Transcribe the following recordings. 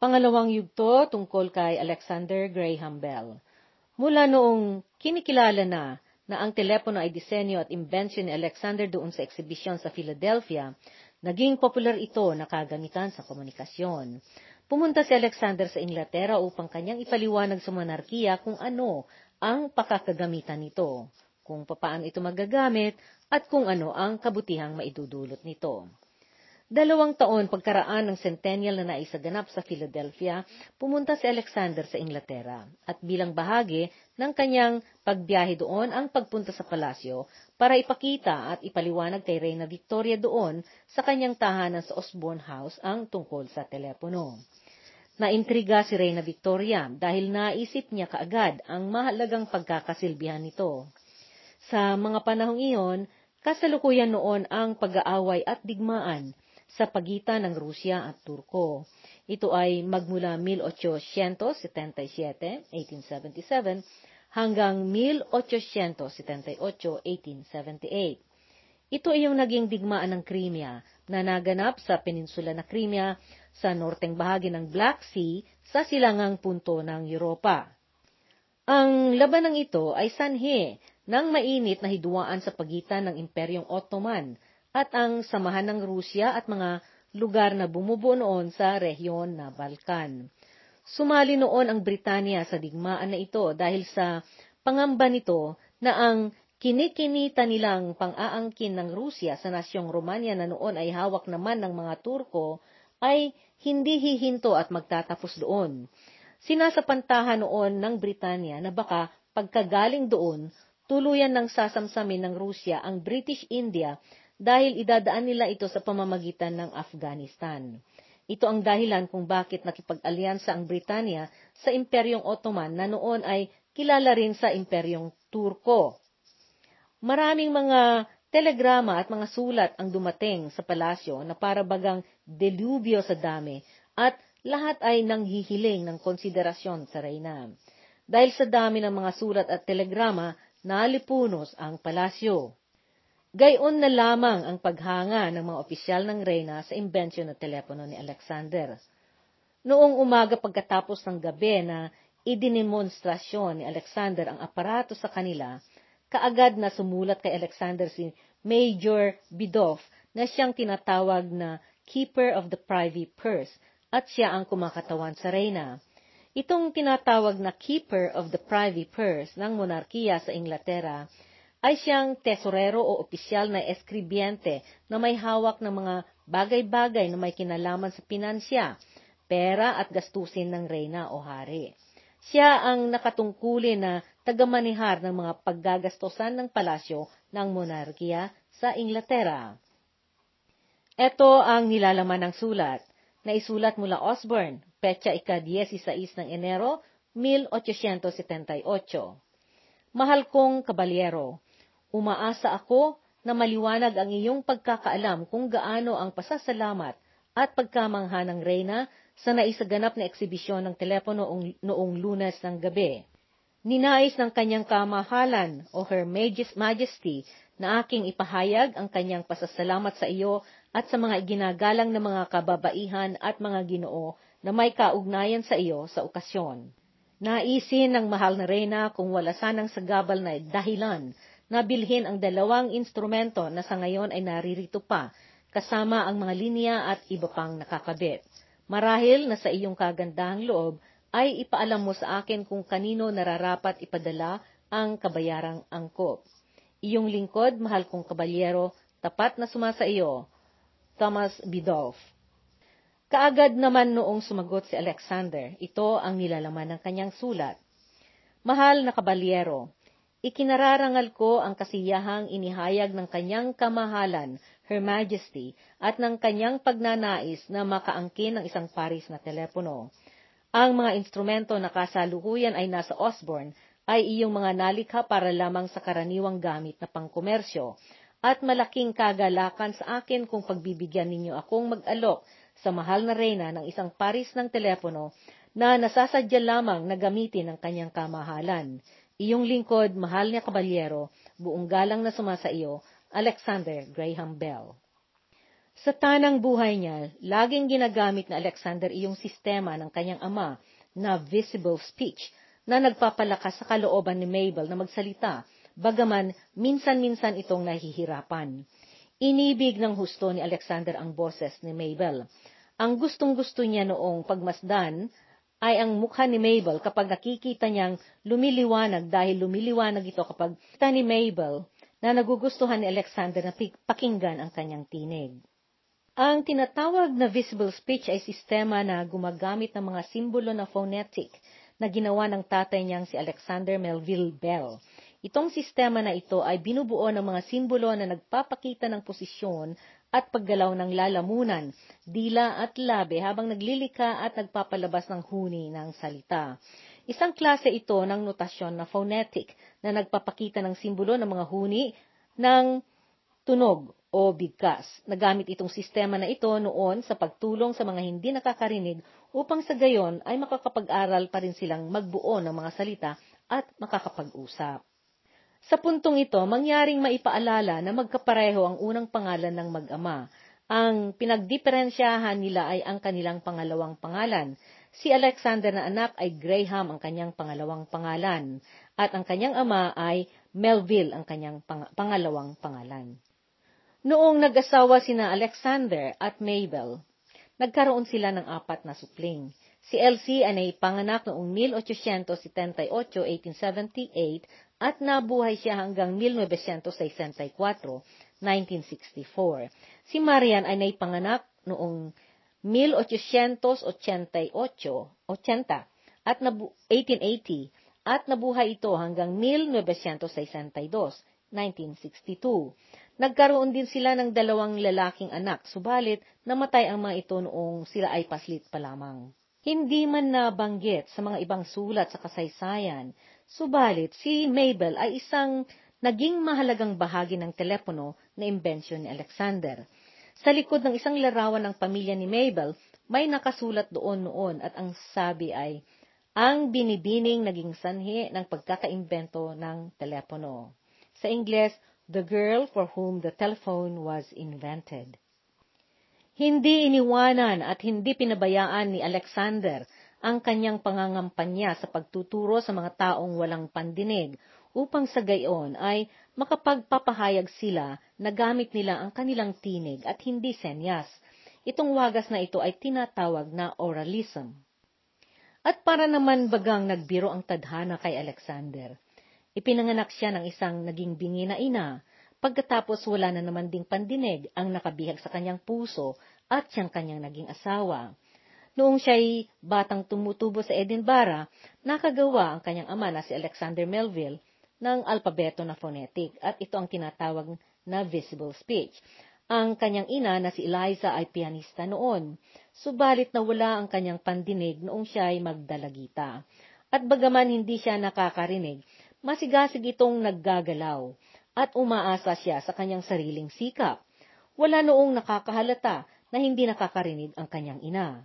Pangalawang yugto tungkol kay Alexander Graham Bell. Mula noong kinikilala na na ang telepono ay disenyo at imbensyon ni Alexander doon sa eksibisyon sa Philadelphia, naging popular ito na kagamitan sa komunikasyon. Pumunta si Alexander sa Inglaterra upang kanyang ipaliwanag sa monarkiya kung ano ang pakakagamitan nito, kung papaano ito magagamit, at kung ano ang kabutihang maidudulot nito. Dalawang taon pagkaraan ng centennial na naisaganap sa Philadelphia, pumunta si Alexander sa Inglaterra at bilang bahagi ng kanyang pagbiyahe doon ang pagpunta sa palasyo para ipakita at ipaliwanag kay Reyna Victoria doon sa kanyang tahanan sa Osborne House ang tungkol sa telepono. Naintriga si Reyna Victoria dahil naisip niya kaagad ang mahalagang pagkakasilbihan nito. Sa mga panahong iyon, kasalukuyan noon ang pag-aaway at digmaan sa pagitan ng Rusya at Turko. Ito ay magmula 1877, 1877, hanggang 1878, 1878. Ito ay yung naging digmaan ng Crimea na naganap sa peninsula na Crimea sa norteng bahagi ng Black Sea sa silangang punto ng Europa. Ang labanang ito ay sanhi ng mainit na hidwaan sa pagitan ng Imperyong Ottoman at ang samahan ng Rusya at mga lugar na bumubuo noon sa rehiyon na Balkan. Sumali noon ang Britanya sa digmaan na ito dahil sa pangamba nito na ang kinikinita nilang pang-aangkin ng Rusya sa nasyong Romanya na noon ay hawak naman ng mga Turko ay hindi hihinto at magtatapos doon. Sinasapantahan noon ng Britanya na baka pagkagaling doon, tuluyan ng sasamsamin ng Rusya ang British India dahil idadaan nila ito sa pamamagitan ng Afghanistan. Ito ang dahilan kung bakit nakipag-alyansa ang Britanya sa Imperyong Ottoman na noon ay kilala rin sa Imperyong Turko. Maraming mga telegrama at mga sulat ang dumating sa palasyo na para bagang delubyo sa dami at lahat ay nanghihiling ng konsiderasyon sa reyna. Dahil sa dami ng mga sulat at telegrama, nalipunos ang palasyo. Gayon na lamang ang paghanga ng mga opisyal ng reyna sa imbensyon ng telepono ni Alexander. Noong umaga pagkatapos ng gabi na idinemonstrasyon ni Alexander ang aparato sa kanila, kaagad na sumulat kay Alexander si Major Bidoff na siyang tinatawag na Keeper of the Privy Purse at siya ang kumakatawan sa reyna. Itong tinatawag na Keeper of the Privy Purse ng monarkiya sa Inglaterra ay siyang tesorero o opisyal na eskribyente na may hawak ng mga bagay-bagay na may kinalaman sa pinansya, pera at gastusin ng reyna o hari. Siya ang nakatungkulin na tagamanihar ng mga paggagastosan ng palasyo ng monarkiya sa Inglaterra. Ito ang nilalaman ng sulat na isulat mula Osborne, petsa ika-16 ng Enero, 1878. Mahal kong kabalyero, Umaasa ako na maliwanag ang iyong pagkakaalam kung gaano ang pasasalamat at pagkamangha ng Reyna sa naisaganap na eksibisyon ng telepono noong lunes ng gabi. Ninais ng kanyang kamahalan o Her Majesty na aking ipahayag ang kanyang pasasalamat sa iyo at sa mga ginagalang na mga kababaihan at mga ginoo na may kaugnayan sa iyo sa okasyon. Naisin ng mahal na reyna kung wala sanang sagabal na dahilan na bilhin ang dalawang instrumento na sa ngayon ay naririto pa, kasama ang mga linya at iba pang nakakabit. Marahil na sa iyong kagandahang loob ay ipaalam mo sa akin kung kanino nararapat ipadala ang kabayarang angkop. Iyong lingkod, mahal kong kabalyero, tapat na sumasa iyo, Thomas Bidoff. Kaagad naman noong sumagot si Alexander, ito ang nilalaman ng kanyang sulat. Mahal na kabalyero, Ikinararangal ko ang kasiyahang inihayag ng kanyang kamahalan, Her Majesty, at ng kanyang pagnanais na makaangkin ng isang Paris na telepono. Ang mga instrumento na kasalukuyan ay nasa Osborne ay iyong mga nalikha para lamang sa karaniwang gamit na pangkomersyo, at malaking kagalakan sa akin kung pagbibigyan ninyo akong mag-alok sa mahal na reyna ng isang Paris ng telepono na nasasadya lamang na gamitin ng kanyang kamahalan. Iyong lingkod, mahal niya kabalyero, buong galang na sumasa iyo, Alexander Graham Bell. Sa tanang buhay niya, laging ginagamit na Alexander iyong sistema ng kanyang ama na visible speech na nagpapalakas sa kalooban ni Mabel na magsalita, bagaman minsan-minsan itong nahihirapan. Inibig ng husto ni Alexander ang boses ni Mabel. Ang gustong-gusto niya noong pagmasdan ay ang mukha ni Mabel kapag nakikita niyang lumiliwanag dahil lumiliwanag ito kapag kita ni Mabel na nagugustuhan ni Alexander na pakinggan ang kanyang tinig. Ang tinatawag na visible speech ay sistema na gumagamit ng mga simbolo na phonetic na ginawa ng tatay niyang si Alexander Melville Bell. Itong sistema na ito ay binubuo ng mga simbolo na nagpapakita ng posisyon at paggalaw ng lalamunan, dila at labi habang naglilika at nagpapalabas ng huni ng salita. Isang klase ito ng notasyon na phonetic na nagpapakita ng simbolo ng mga huni ng tunog o bigkas. Nagamit itong sistema na ito noon sa pagtulong sa mga hindi nakakarinig upang sa gayon ay makakapag-aral pa rin silang magbuo ng mga salita at makakapag-usap. Sa puntong ito, mangyaring maipaalala na magkapareho ang unang pangalan ng mag-ama. Ang pinagdiferensyahan nila ay ang kanilang pangalawang pangalan. Si Alexander na anak ay Graham ang kanyang pangalawang pangalan, at ang kanyang ama ay Melville ang kanyang pang- pangalawang pangalan. Noong nag-asawa sina Alexander at Mabel, nagkaroon sila ng apat na supling. Si Elsie ay naipanganak noong 1878, 1878 at nabuhay siya hanggang 1964, 1964. Si Marian ay naipanganak noong 1888, 80 at nabu- 1880 at nabuhay ito hanggang 1962, 1962. Nagkaroon din sila ng dalawang lalaking anak, subalit namatay ang mga ito noong sila ay paslit pa lamang. Hindi man nabanggit sa mga ibang sulat sa kasaysayan, subalit si Mabel ay isang naging mahalagang bahagi ng telepono na imbensyon ni Alexander. Sa likod ng isang larawan ng pamilya ni Mabel, may nakasulat doon noon at ang sabi ay, ang binibining naging sanhi ng pagkakaimbento ng telepono. Sa Ingles, the girl for whom the telephone was invented. Hindi iniwanan at hindi pinabayaan ni Alexander ang kanyang pangangampanya sa pagtuturo sa mga taong walang pandinig upang sa gayon ay makapagpapahayag sila na gamit nila ang kanilang tinig at hindi senyas. Itong wagas na ito ay tinatawag na oralism. At para naman bagang nagbiro ang tadhana kay Alexander, Ipinanganak siya ng isang naging bingi na ina, pagkatapos wala na naman ding pandinig ang nakabihag sa kanyang puso at siyang kanyang naging asawa. Noong siya'y batang tumutubo sa Edinburgh, nakagawa ang kanyang ama na si Alexander Melville ng alpabeto na phonetic at ito ang tinatawag na visible speech. Ang kanyang ina na si Eliza ay pianista noon, subalit na wala ang kanyang pandinig noong siya ay magdalagita. At bagaman hindi siya nakakarinig, masigasig itong naggagalaw at umaasa siya sa kanyang sariling sikap. Wala noong nakakahalata na hindi nakakarinig ang kanyang ina.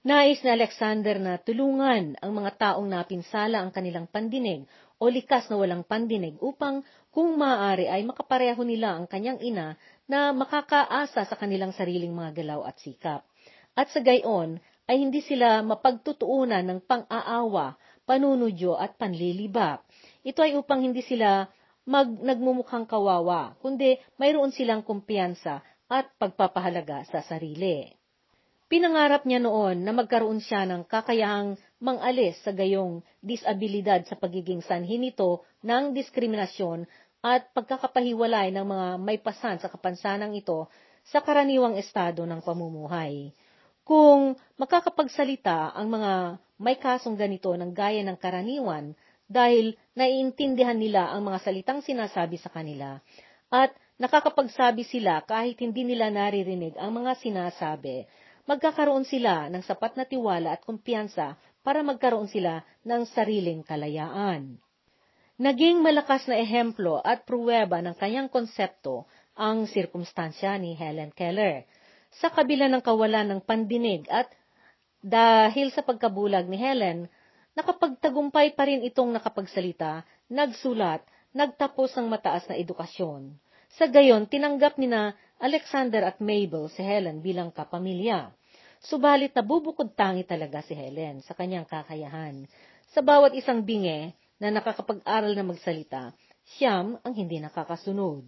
Nais na Alexander na tulungan ang mga taong napinsala ang kanilang pandinig o likas na walang pandinig upang kung maaari ay makapareho nila ang kanyang ina na makakaasa sa kanilang sariling mga galaw at sikap. At sa gayon ay hindi sila mapagtutuunan ng pang-aawa, panunudyo at panlilibak. Ito ay upang hindi sila mag nagmumukhang kawawa, kundi mayroon silang kumpiyansa at pagpapahalaga sa sarili. Pinangarap niya noon na magkaroon siya ng kakayahang mangalis sa gayong disabilidad sa pagiging sanhi nito ng diskriminasyon at pagkakapahiwalay ng mga may pasan sa kapansanang ito sa karaniwang estado ng pamumuhay. Kung makakapagsalita ang mga may kasong ganito ng gaya ng karaniwan, dahil naiintindihan nila ang mga salitang sinasabi sa kanila at nakakapagsabi sila kahit hindi nila naririnig ang mga sinasabi. Magkakaroon sila ng sapat na tiwala at kumpiyansa para magkaroon sila ng sariling kalayaan. Naging malakas na ehemplo at pruweba ng kanyang konsepto ang sirkumstansya ni Helen Keller. Sa kabila ng kawalan ng pandinig at dahil sa pagkabulag ni Helen, nakapagtagumpay pa rin itong nakapagsalita, nagsulat, nagtapos ng mataas na edukasyon. Sa gayon, tinanggap ni na Alexander at Mabel si Helen bilang kapamilya. Subalit nabubukod tangi talaga si Helen sa kanyang kakayahan. Sa bawat isang binge na nakakapag-aral na magsalita, siyam ang hindi nakakasunod.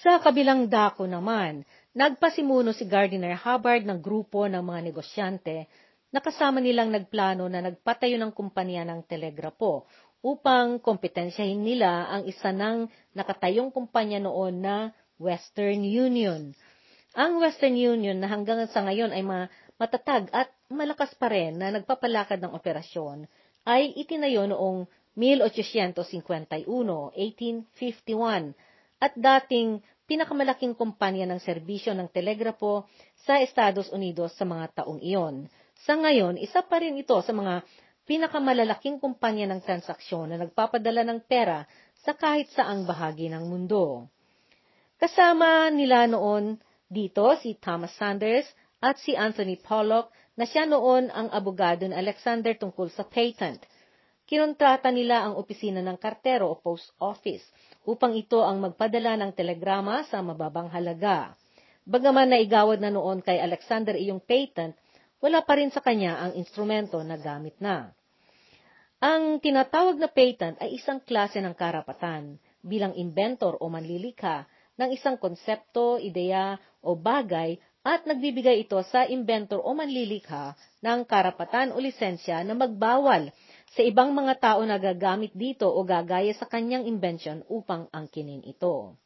Sa kabilang dako naman, nagpasimuno si Gardiner Hubbard ng grupo ng mga negosyante na kasama nilang nagplano na nagpatayo ng kumpanya ng telegrapo upang kompetensyahin nila ang isa ng nakatayong kumpanya noon na Western Union. Ang Western Union na hanggang sa ngayon ay matatag at malakas pa rin na nagpapalakad ng operasyon ay itinayo noong 1851, 1851 at dating pinakamalaking kumpanya ng serbisyo ng telegrapo sa Estados Unidos sa mga taong iyon. Sa ngayon, isa pa rin ito sa mga pinakamalalaking kumpanya ng transaksyon na nagpapadala ng pera sa kahit saang bahagi ng mundo. Kasama nila noon dito si Thomas Sanders at si Anthony Pollock na siya noon ang abogado ni Alexander tungkol sa patent. Kinontrata nila ang opisina ng kartero o post office upang ito ang magpadala ng telegrama sa mababang halaga. Bagaman naigawad na noon kay Alexander iyong patent, wala pa rin sa kanya ang instrumento na gamit na. Ang tinatawag na patent ay isang klase ng karapatan bilang inventor o manlilikha ng isang konsepto, ideya o bagay at nagbibigay ito sa inventor o manlilikha ng karapatan o lisensya na magbawal sa ibang mga tao na gagamit dito o gagaya sa kanyang invention upang angkinin ito.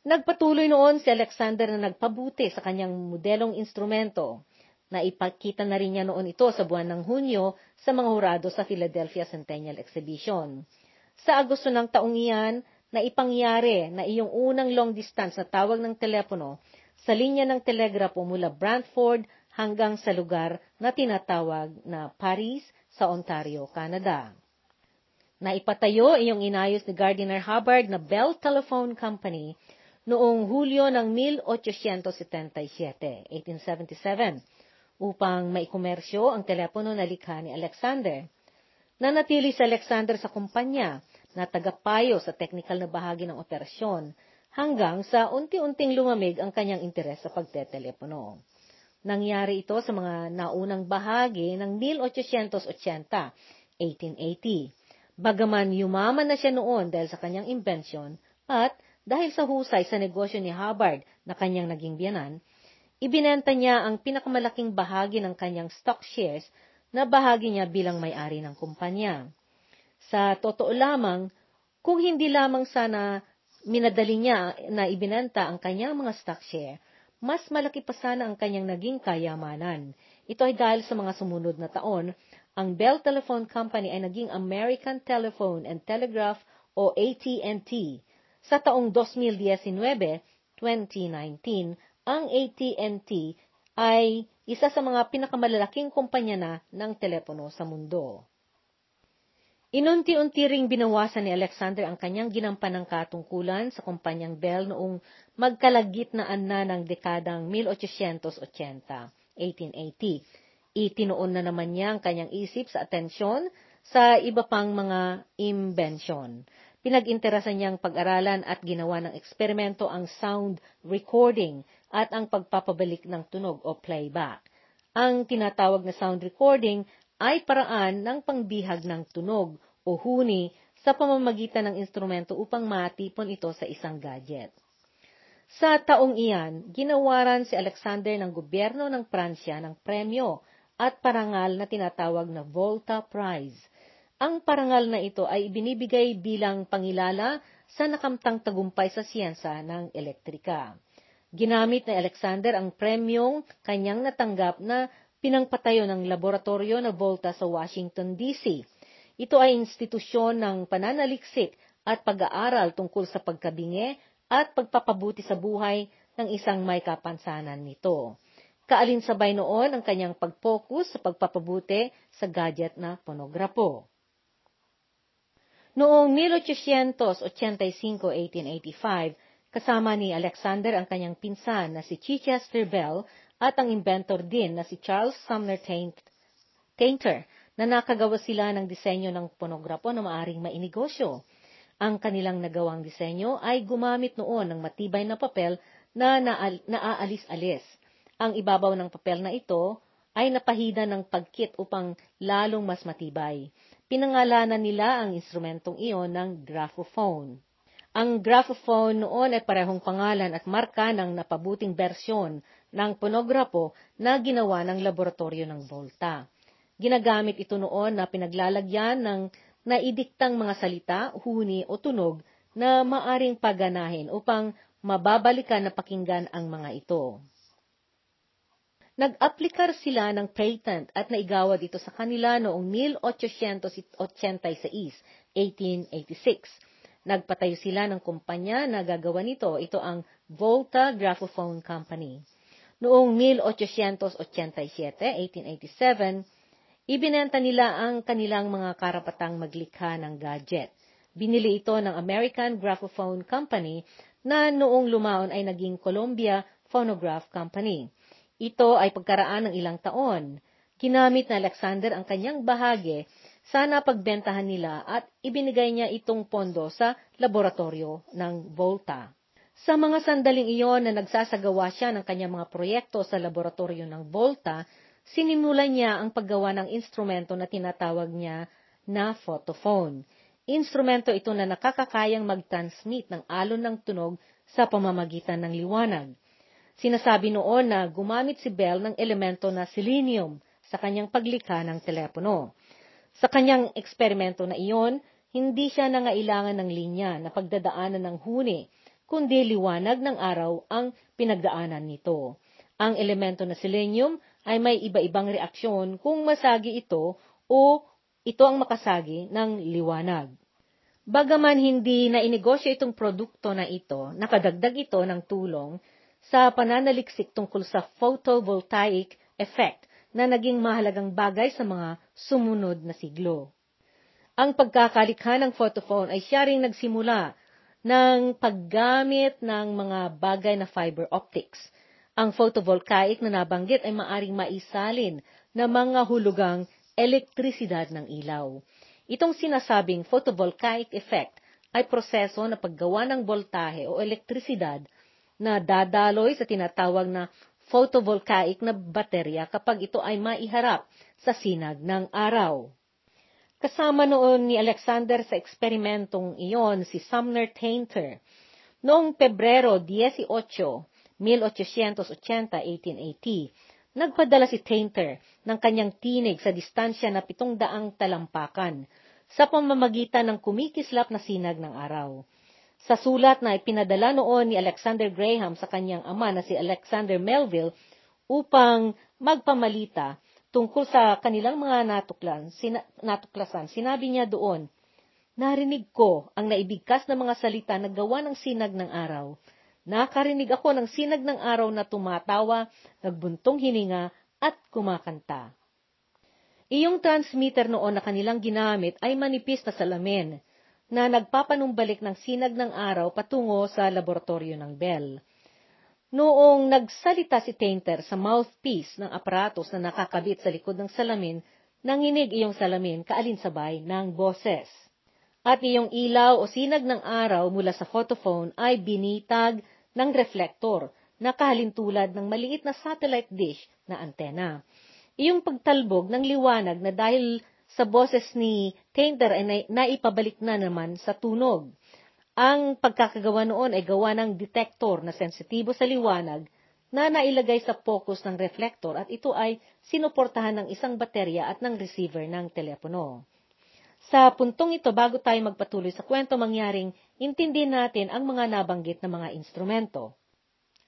Nagpatuloy noon si Alexander na nagpabuti sa kanyang modelong instrumento na ipakita na rin niya noon ito sa buwan ng Hunyo sa mga hurado sa Philadelphia Centennial Exhibition. Sa Agosto ng taong iyan, na ipangyari na iyong unang long distance na tawag ng telepono sa linya ng telegrapo mula Brantford hanggang sa lugar na tinatawag na Paris sa Ontario, Canada. Naipatayo iyong inayos ni Gardiner Hubbard na Bell Telephone Company noong Hulyo ng 1877, 1877, upang maikomersyo ang telepono na likha ni Alexander. Nanatili si Alexander sa kumpanya na tagapayo sa technical na bahagi ng operasyon hanggang sa unti-unting lumamig ang kanyang interes sa pagtetelepono. Nangyari ito sa mga naunang bahagi ng 1880, 1880. Bagaman yumaman na siya noon dahil sa kanyang invention at dahil sa husay sa negosyo ni Hubbard na kanyang naging biyanan, ibinenta niya ang pinakamalaking bahagi ng kanyang stock shares na bahagi niya bilang may-ari ng kumpanya. Sa totoo lamang, kung hindi lamang sana minadali niya na ibinenta ang kanyang mga stock share, mas malaki pa sana ang kanyang naging kayamanan. Ito ay dahil sa mga sumunod na taon, ang Bell Telephone Company ay naging American Telephone and Telegraph o AT&T. Sa taong 2019, 2019, ang AT&T ay isa sa mga pinakamalalaking kumpanya na ng telepono sa mundo. Inunti-unti ring binawasan ni Alexander ang kanyang ginampanang katungkulan sa kumpanyang Bell noong magkalagitnaan na ng dekadang 1880, 1880. Itinoon na naman niya ang kanyang isip sa atensyon sa iba pang mga imbensyon. Pinag-interasan niyang pag-aralan at ginawa ng eksperimento ang sound recording at ang pagpapabalik ng tunog o playback. Ang tinatawag na sound recording ay paraan ng pangbihag ng tunog o huni sa pamamagitan ng instrumento upang matipon ito sa isang gadget. Sa taong iyan, ginawaran si Alexander ng gobyerno ng Pransya ng premyo at parangal na tinatawag na Volta Prize. Ang parangal na ito ay ibinibigay bilang pangilala sa nakamtang tagumpay sa siyensa ng elektrika. Ginamit ni Alexander ang premyong kanyang natanggap na pinangpatayo ng laboratorio na Volta sa Washington, D.C. Ito ay institusyon ng pananaliksik at pag-aaral tungkol sa pagkabingi at pagpapabuti sa buhay ng isang may kapansanan nito. Kaalinsabay noon ang kanyang pag-focus sa pagpapabuti sa gadget na ponograpo. Noong 1885-1885, kasama ni Alexander ang kanyang pinsan na si Chichester Bell at ang inventor din na si Charles Sumner Tainter na nakagawa sila ng disenyo ng ponograpo na maaring mainegosyo. Ang kanilang nagawang disenyo ay gumamit noon ng matibay na papel na naaalis-alis. Ang ibabaw ng papel na ito ay napahida ng pagkit upang lalong mas matibay. Pinangalanan nila ang instrumentong iyon ng graphophone. Ang graphophone noon ay parehong pangalan at marka ng napabuting bersyon ng ponograpo na ginawa ng laboratorio ng Volta. Ginagamit ito noon na pinaglalagyan ng naidiktang mga salita, huni o tunog na maaring paganahin upang mababalikan na pakinggan ang mga ito. Nag-aplikar sila ng patent at naigawad ito sa kanila noong 1886, 1886 Nagpatayo sila ng kumpanya na gagawa nito. Ito ang Volta Graphophone Company. Noong 1887, 1887, ibinenta nila ang kanilang mga karapatang maglikha ng gadget. Binili ito ng American Graphophone Company na noong lumaon ay naging Columbia Phonograph Company. Ito ay pagkaraan ng ilang taon. Ginamit na Alexander ang kanyang bahagi sana pagbentahan nila at ibinigay niya itong pondo sa laboratorio ng Volta. Sa mga sandaling iyon na nagsasagawa siya ng kanyang mga proyekto sa laboratorio ng Volta, sinimulan niya ang paggawa ng instrumento na tinatawag niya na photophone. Instrumento ito na nakakakayang mag-transmit ng alon ng tunog sa pamamagitan ng liwanag. Sinasabi noon na gumamit si Bell ng elemento na selenium sa kanyang paglikha ng telepono. Sa kanyang eksperimento na iyon, hindi siya nangailangan ng linya na pagdadaanan ng huni, kundi liwanag ng araw ang pinagdaanan nito. Ang elemento na selenium ay may iba-ibang reaksyon kung masagi ito o ito ang makasagi ng liwanag. Bagaman hindi na inegosyo itong produkto na ito, nakadagdag ito ng tulong sa pananaliksik tungkol sa photovoltaic effect na naging mahalagang bagay sa mga sumunod na siglo. Ang pagkakalikha ng photophone ay siya ring nagsimula ng paggamit ng mga bagay na fiber optics. Ang photovoltaic na nabanggit ay maaring maisalin na mga hulugang elektrisidad ng ilaw. Itong sinasabing photovoltaic effect ay proseso na paggawa ng voltahe o elektrisidad na dadaloy sa tinatawag na photovoltaic na baterya kapag ito ay maiharap sa sinag ng araw. Kasama noon ni Alexander sa eksperimentong iyon si Sumner Tainter. Noong Pebrero 18, 1880, 1880, nagpadala si Tainter ng kanyang tinig sa distansya na pitong daang talampakan sa pamamagitan ng kumikislap na sinag ng araw. Sa sulat na ipinadala noon ni Alexander Graham sa kanyang ama na si Alexander Melville upang magpamalita tungkol sa kanilang mga natuklan, sina, natuklasan, sinabi niya doon, Narinig ko ang naibigkas na mga salita na gawa ng sinag ng araw. Nakarinig ako ng sinag ng araw na tumatawa, nagbuntong hininga, at kumakanta. Iyong transmitter noon na kanilang ginamit ay manipis na salamin na nagpapanumbalik ng sinag ng araw patungo sa laboratorio ng Bell. Noong nagsalita si Tainter sa mouthpiece ng aparatos na nakakabit sa likod ng salamin, nanginig iyong salamin kaalinsabay ng boses. At iyong ilaw o sinag ng araw mula sa photophone ay binitag ng reflektor na kahalintulad ng maliit na satellite dish na antena. Iyong pagtalbog ng liwanag na dahil sa boses ni Tainter ay naipabalik na naman sa tunog. Ang pagkakagawa noon ay gawa ng detector na sensitibo sa liwanag na nailagay sa focus ng reflector at ito ay sinuportahan ng isang baterya at ng receiver ng telepono. Sa puntong ito, bago tayo magpatuloy sa kwento mangyaring, intindi natin ang mga nabanggit na mga instrumento.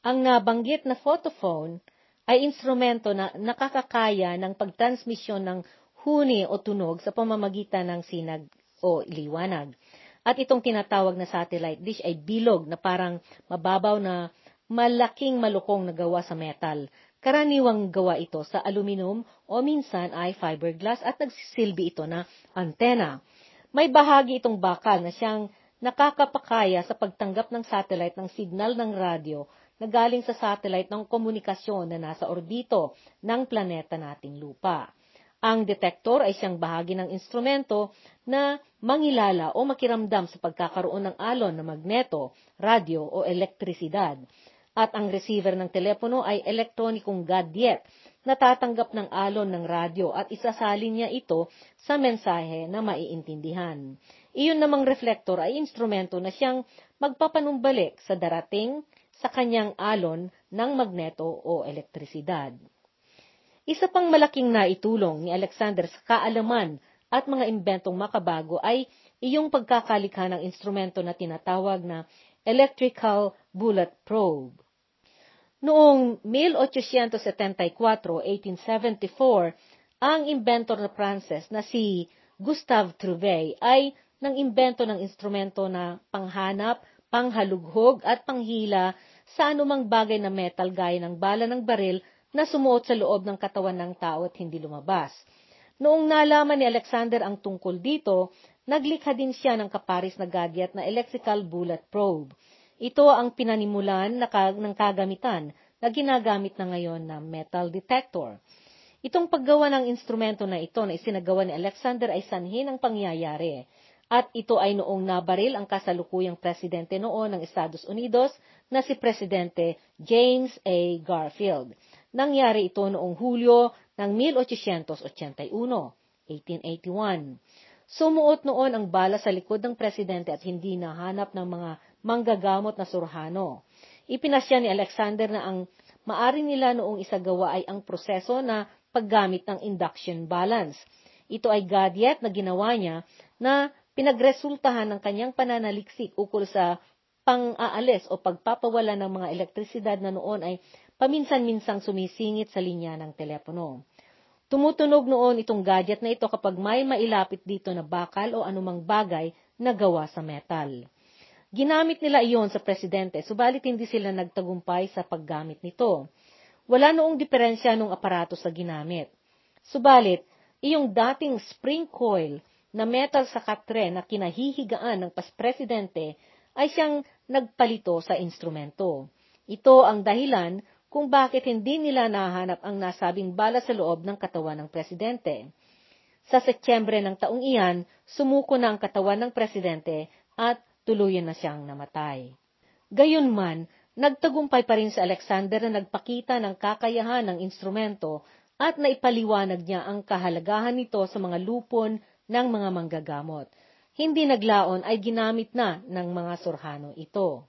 Ang nabanggit na photophone ay instrumento na nakakakaya ng pagtransmisyon ng huni o tunog sa pamamagitan ng sinag o liwanag. At itong tinatawag na satellite dish ay bilog na parang mababaw na malaking malukong na gawa sa metal. Karaniwang gawa ito sa aluminum o minsan ay fiberglass at nagsisilbi ito na antena. May bahagi itong bakal na siyang nakakapakaya sa pagtanggap ng satellite ng signal ng radyo na galing sa satellite ng komunikasyon na nasa orbito ng planeta nating lupa. Ang detektor ay siyang bahagi ng instrumento na mangilala o makiramdam sa pagkakaroon ng alon na magneto, radyo o elektrisidad. at ang receiver ng telepono ay elektronikong gadget na tatanggap ng alon ng radyo at isasalin niya ito sa mensahe na maiintindihan. Iyon namang reflektor ay instrumento na siyang magpapanumbalik sa darating sa kanyang alon ng magneto o elektrisidad. Isa pang malaking naitulong ni Alexander sa kaalaman at mga imbentong makabago ay iyong pagkakalikha ng instrumento na tinatawag na electrical bullet probe. Noong 1874-1874, ang inventor na Frances na si Gustave Trouvé ay nang imbento ng instrumento na panghanap, panghalughog at panghila sa anumang bagay na metal gaya ng bala ng baril na sumuot sa loob ng katawan ng tao at hindi lumabas. Noong nalaman ni Alexander ang tungkol dito, naglikha din siya ng kaparis na gadget na electrical bullet probe. Ito ang pinanimulan ng kagamitan na ginagamit na ngayon na metal detector. Itong paggawa ng instrumento na ito na isinagawa ni Alexander ay sanhi ng pangyayari. At ito ay noong nabaril ang kasalukuyang presidente noon ng Estados Unidos na si Presidente James A. Garfield. Nangyari ito noong Hulyo ng 1881, 1881. Sumuot noon ang bala sa likod ng presidente at hindi nahanap ng mga manggagamot na surhano. Ipinasya ni Alexander na ang maari nila noong isagawa ay ang proseso na paggamit ng induction balance. Ito ay gadget na ginawa niya na pinagresultahan ng kanyang pananaliksik ukol sa pang-aalis o pagpapawala ng mga elektrisidad na noon ay paminsan-minsang sumisingit sa linya ng telepono. Tumutunog noon itong gadget na ito kapag may mailapit dito na bakal o anumang bagay na gawa sa metal. Ginamit nila iyon sa presidente, subalit hindi sila nagtagumpay sa paggamit nito. Wala noong diferensya ng aparato sa ginamit. Subalit, iyong dating spring coil na metal sa katre na kinahihigaan ng pas-presidente ay siyang nagpalito sa instrumento. Ito ang dahilan kung bakit hindi nila nahanap ang nasabing bala sa loob ng katawan ng presidente. Sa Setyembre ng taong iyan, sumuko na ang katawan ng presidente at tuluyan na siyang namatay. Gayunman, nagtagumpay pa rin si Alexander na nagpakita ng kakayahan ng instrumento at naipaliwanag niya ang kahalagahan nito sa mga lupon ng mga manggagamot. Hindi naglaon ay ginamit na ng mga surhano ito.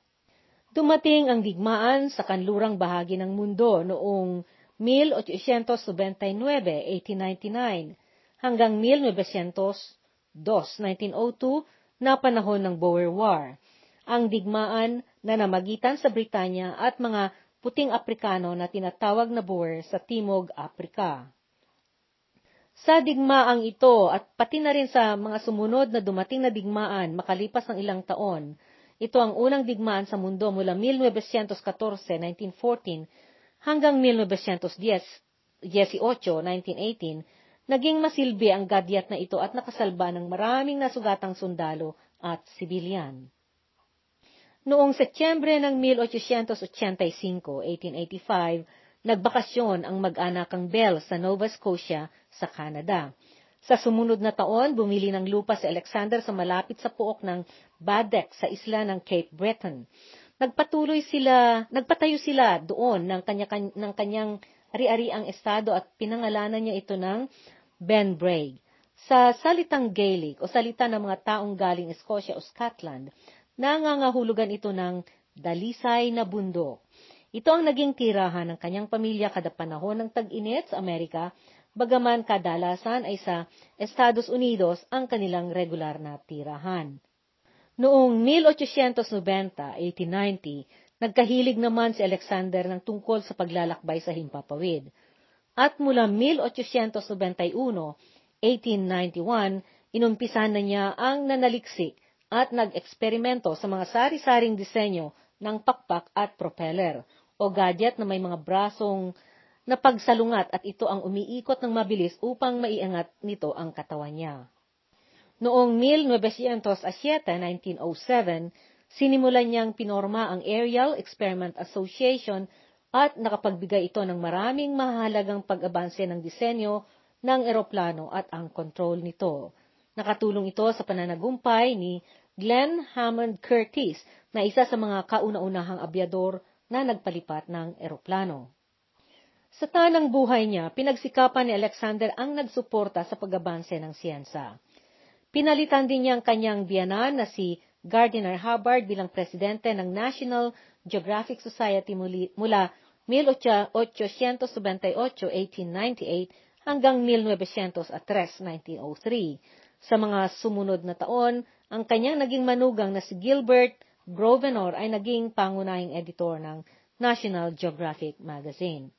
Dumating ang digmaan sa kanlurang bahagi ng mundo noong 1899, 1899 hanggang 1902, 1902 na panahon ng Boer War, ang digmaan na namagitan sa Britanya at mga puting Aprikano na tinatawag na Boer sa Timog Afrika. Sa digmaang ito at pati na rin sa mga sumunod na dumating na digmaan makalipas ng ilang taon, ito ang unang digmaan sa mundo mula 1914, 1914 hanggang 1910, 18, 1918 Naging masilbi ang gadyat na ito at nakasalba ng maraming nasugatang sundalo at sibilyan. Noong Setyembre ng 1885, 1885, nagbakasyon ang mag-anakang Bell sa Nova Scotia sa Canada. Sa sumunod na taon, bumili ng lupa si Alexander sa malapit sa puok ng Badek sa isla ng Cape Breton. Nagpatuloy sila, nagpatayo sila doon ng, kanya, ng kanyang ari-ariang estado at pinangalanan niya ito ng Ben Braig. Sa salitang Gaelic o salita ng mga taong galing Scotia o Scotland, nangangahulugan ito ng dalisay na bundok. Ito ang naging tirahan ng kanyang pamilya kada panahon ng tag-init sa Amerika, bagaman kadalasan ay sa Estados Unidos ang kanilang regular na tirahan. Noong 1890, 1890, Nagkahilig naman si Alexander ng tungkol sa paglalakbay sa himpapawid. At mula 1891, 1891, inumpisan na niya ang nanaliksik at nag-eksperimento sa mga sari-saring disenyo ng pakpak at propeller o gadget na may mga brasong na pagsalungat at ito ang umiikot ng mabilis upang maiangat nito ang katawan niya. Noong 1907, 1907, Sinimulan niyang pinorma ang Aerial Experiment Association at nakapagbigay ito ng maraming mahalagang pag-abanse ng disenyo ng eroplano at ang control nito. Nakatulong ito sa pananagumpay ni Glenn Hammond Curtis na isa sa mga kauna-unahang abyador na nagpalipat ng eroplano. Sa tanang buhay niya, pinagsikapan ni Alexander ang nagsuporta sa pag-abanse ng siyensa. Pinalitan din niya ang kanyang biyanan na si Gardiner Hubbard bilang presidente ng National Geographic Society mula 1878-1898 hanggang 1903, 1903. Sa mga sumunod na taon, ang kanyang naging manugang na si Gilbert Grosvenor ay naging pangunahing editor ng National Geographic Magazine.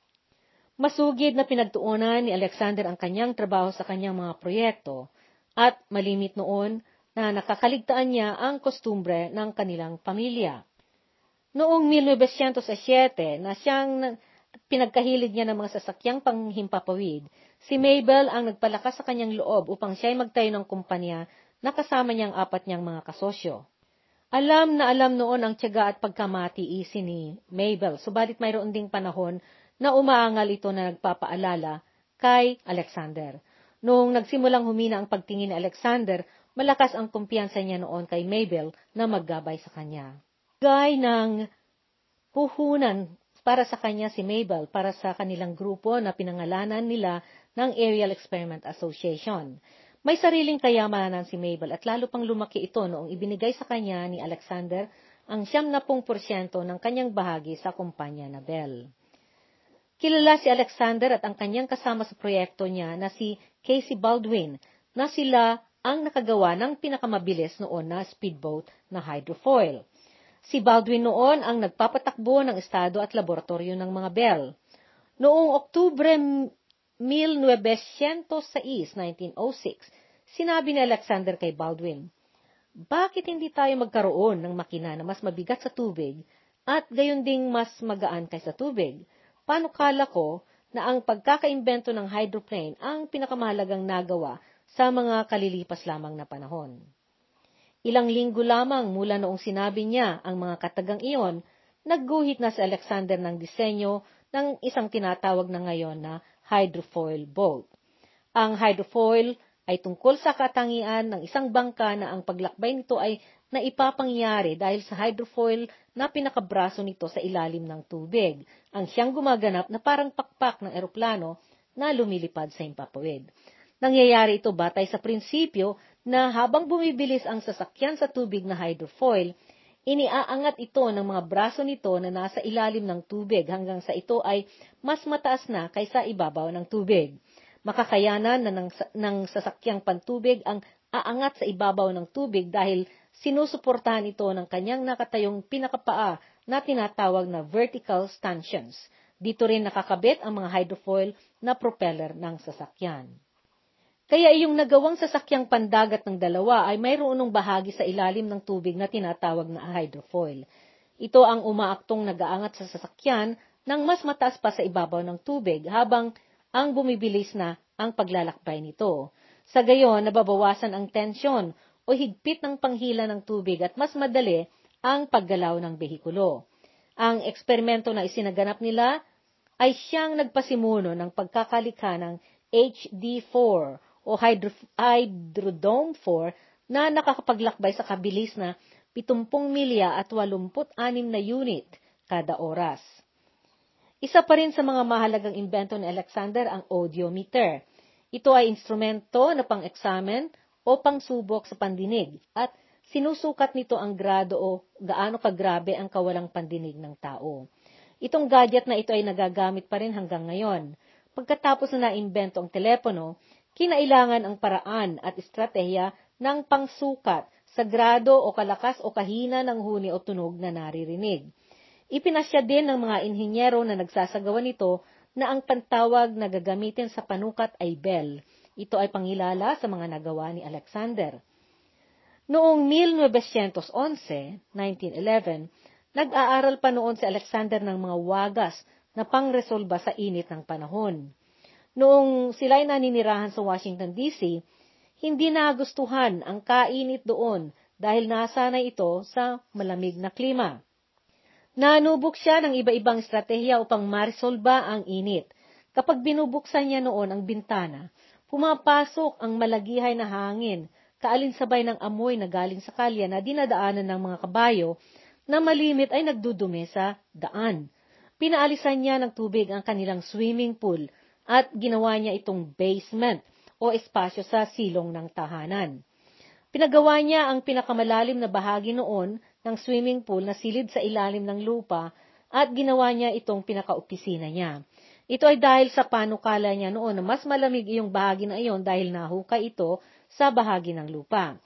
Masugid na pinagtuunan ni Alexander ang kanyang trabaho sa kanyang mga proyekto at malimit noon na nakakaligtaan niya ang kostumbre ng kanilang pamilya. Noong 1907 na siyang pinagkahilig niya ng mga sasakyang panghimpapawid, si Mabel ang nagpalakas sa kanyang loob upang siya ay magtayo ng kumpanya na kasama niyang apat niyang mga kasosyo. Alam na alam noon ang tiyaga at pagkamatiisi ni Mabel, subalit mayroon ding panahon na umaangal ito na nagpapaalala kay Alexander. Noong nagsimulang humina ang pagtingin ni Alexander, malakas ang kumpiyansa niya noon kay Mabel na maggabay sa kanya. Gay ng puhunan para sa kanya si Mabel para sa kanilang grupo na pinangalanan nila ng Aerial Experiment Association. May sariling kayamanan si Mabel at lalo pang lumaki ito noong ibinigay sa kanya ni Alexander ang 70% ng kanyang bahagi sa kumpanya na Bell. Kilala si Alexander at ang kanyang kasama sa proyekto niya na si Casey Baldwin na sila ang nakagawa ng pinakamabilis noon na speedboat na hydrofoil. Si Baldwin noon ang nagpapatakbo ng estado at laboratorio ng mga Bell. Noong Oktubre 1906, 1906, sinabi ni Alexander kay Baldwin, Bakit hindi tayo magkaroon ng makina na mas mabigat sa tubig at gayon ding mas magaan kaysa tubig? Panukala ko na ang pagkakaimbento ng hydroplane ang pinakamahalagang nagawa sa mga kalilipas lamang na panahon. Ilang linggo lamang mula noong sinabi niya ang mga katagang iyon, nagguhit na si Alexander ng disenyo ng isang tinatawag na ngayon na hydrofoil boat. Ang hydrofoil ay tungkol sa katangian ng isang bangka na ang paglakbay nito ay na ipapangyari dahil sa hydrofoil na pinakabraso nito sa ilalim ng tubig, ang siyang gumaganap na parang pakpak ng eroplano na lumilipad sa impapawid. Nangyayari ito batay sa prinsipyo na habang bumibilis ang sasakyan sa tubig na hydrofoil, iniaangat ito ng mga braso nito na nasa ilalim ng tubig hanggang sa ito ay mas mataas na kaysa ibabaw ng tubig. Makakayanan na ng, ng sasakyang pantubig ang aangat sa ibabaw ng tubig dahil sinusuportahan ito ng kanyang nakatayong pinakapaa na tinatawag na vertical stanchions. Dito rin nakakabit ang mga hydrofoil na propeller ng sasakyan. Kaya iyong nagawang sasakyang pandagat ng dalawa ay mayroonong bahagi sa ilalim ng tubig na tinatawag na hydrofoil. Ito ang umaaktong nagaangat sa sasakyan ng mas mataas pa sa ibabaw ng tubig habang ang bumibilis na ang paglalakbay nito. Sa gayon, nababawasan ang tensyon o higpit ng panghila ng tubig at mas madali ang paggalaw ng behikulo. Ang eksperimento na isinaganap nila ay siyang nagpasimuno ng pagkakalikha ng HD4 o Hydrodome 4 na nakakapaglakbay sa kabilis na 70 milya at 86 na unit kada oras. Isa pa rin sa mga mahalagang imbento ni Alexander ang audiometer. Ito ay instrumento na pang-examine o pangsubok sa pandinig at sinusukat nito ang grado o gaano kagrabe ang kawalang pandinig ng tao. Itong gadget na ito ay nagagamit pa rin hanggang ngayon. Pagkatapos na naimbento ang telepono, kinailangan ang paraan at estratehiya ng pangsukat sa grado o kalakas o kahina ng huni o tunog na naririnig. Ipinasya din ng mga inhinyero na nagsasagawa nito na ang pantawag na gagamitin sa panukat ay bell, ito ay pangilala sa mga nagawa ni Alexander. Noong 1911, 1911, nag-aaral pa noon si Alexander ng mga wagas na pangresolba sa init ng panahon. Noong sila'y naninirahan sa Washington, D.C., hindi nagustuhan ang kainit doon dahil nasanay ito sa malamig na klima. Nanubok siya ng iba-ibang estratehiya upang marisolba ang init. Kapag binubuksan niya noon ang bintana, Pumapasok ang malagihay na hangin, kaalinsabay ng amoy na galing sa kalya na dinadaanan ng mga kabayo, na malimit ay nagdudumi sa daan. Pinaalisan niya ng tubig ang kanilang swimming pool at ginawa niya itong basement o espasyo sa silong ng tahanan. Pinagawa niya ang pinakamalalim na bahagi noon ng swimming pool na silid sa ilalim ng lupa at ginawa niya itong pinakaopisina niya. Ito ay dahil sa panukala niya noon na mas malamig iyong bahagi na iyon dahil nahukay ito sa bahagi ng lupa.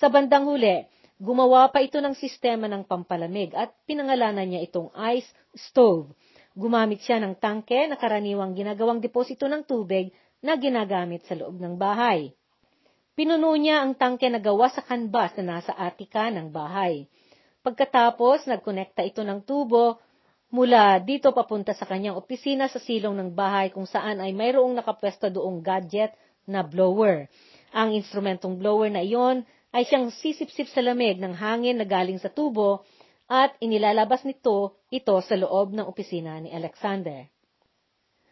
Sa bandang huli, gumawa pa ito ng sistema ng pampalamig at pinangalanan niya itong ice stove. Gumamit siya ng tangke na karaniwang ginagawang deposito ng tubig na ginagamit sa loob ng bahay. Pinuno niya ang tangke na gawa sa kanbas na nasa atika ng bahay. Pagkatapos, nagkonekta ito ng tubo mula dito papunta sa kanyang opisina sa silong ng bahay kung saan ay mayroong nakapwesto doong gadget na blower. Ang instrumentong blower na iyon ay siyang sisipsip sa lamig ng hangin na galing sa tubo at inilalabas nito ito sa loob ng opisina ni Alexander.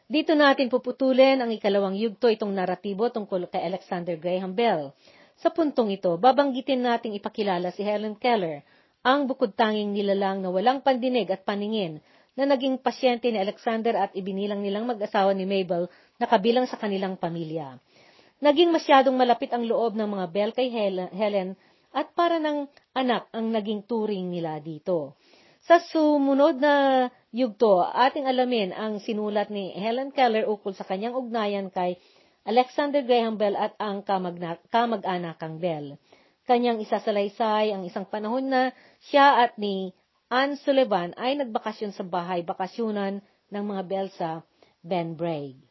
Dito natin puputulin ang ikalawang yugto itong naratibo tungkol kay Alexander Graham Bell. Sa puntong ito, babanggitin nating ipakilala si Helen Keller, ang bukod tanging nilalang na walang pandinig at paningin na naging pasyente ni Alexander at ibinilang nilang mag-asawa ni Mabel na kabilang sa kanilang pamilya. Naging masyadong malapit ang loob ng mga Bell kay Helen at para ng anak ang naging turing nila dito. Sa sumunod na yugto, ating alamin ang sinulat ni Helen Keller ukol sa kanyang ugnayan kay Alexander Graham Bell at ang kamag-anakang Bell kanyang isasalaysay ang isang panahon na siya at ni Anne Sullivan ay nagbakasyon sa bahay bakasyunan ng mga Bell sa Ben Braig.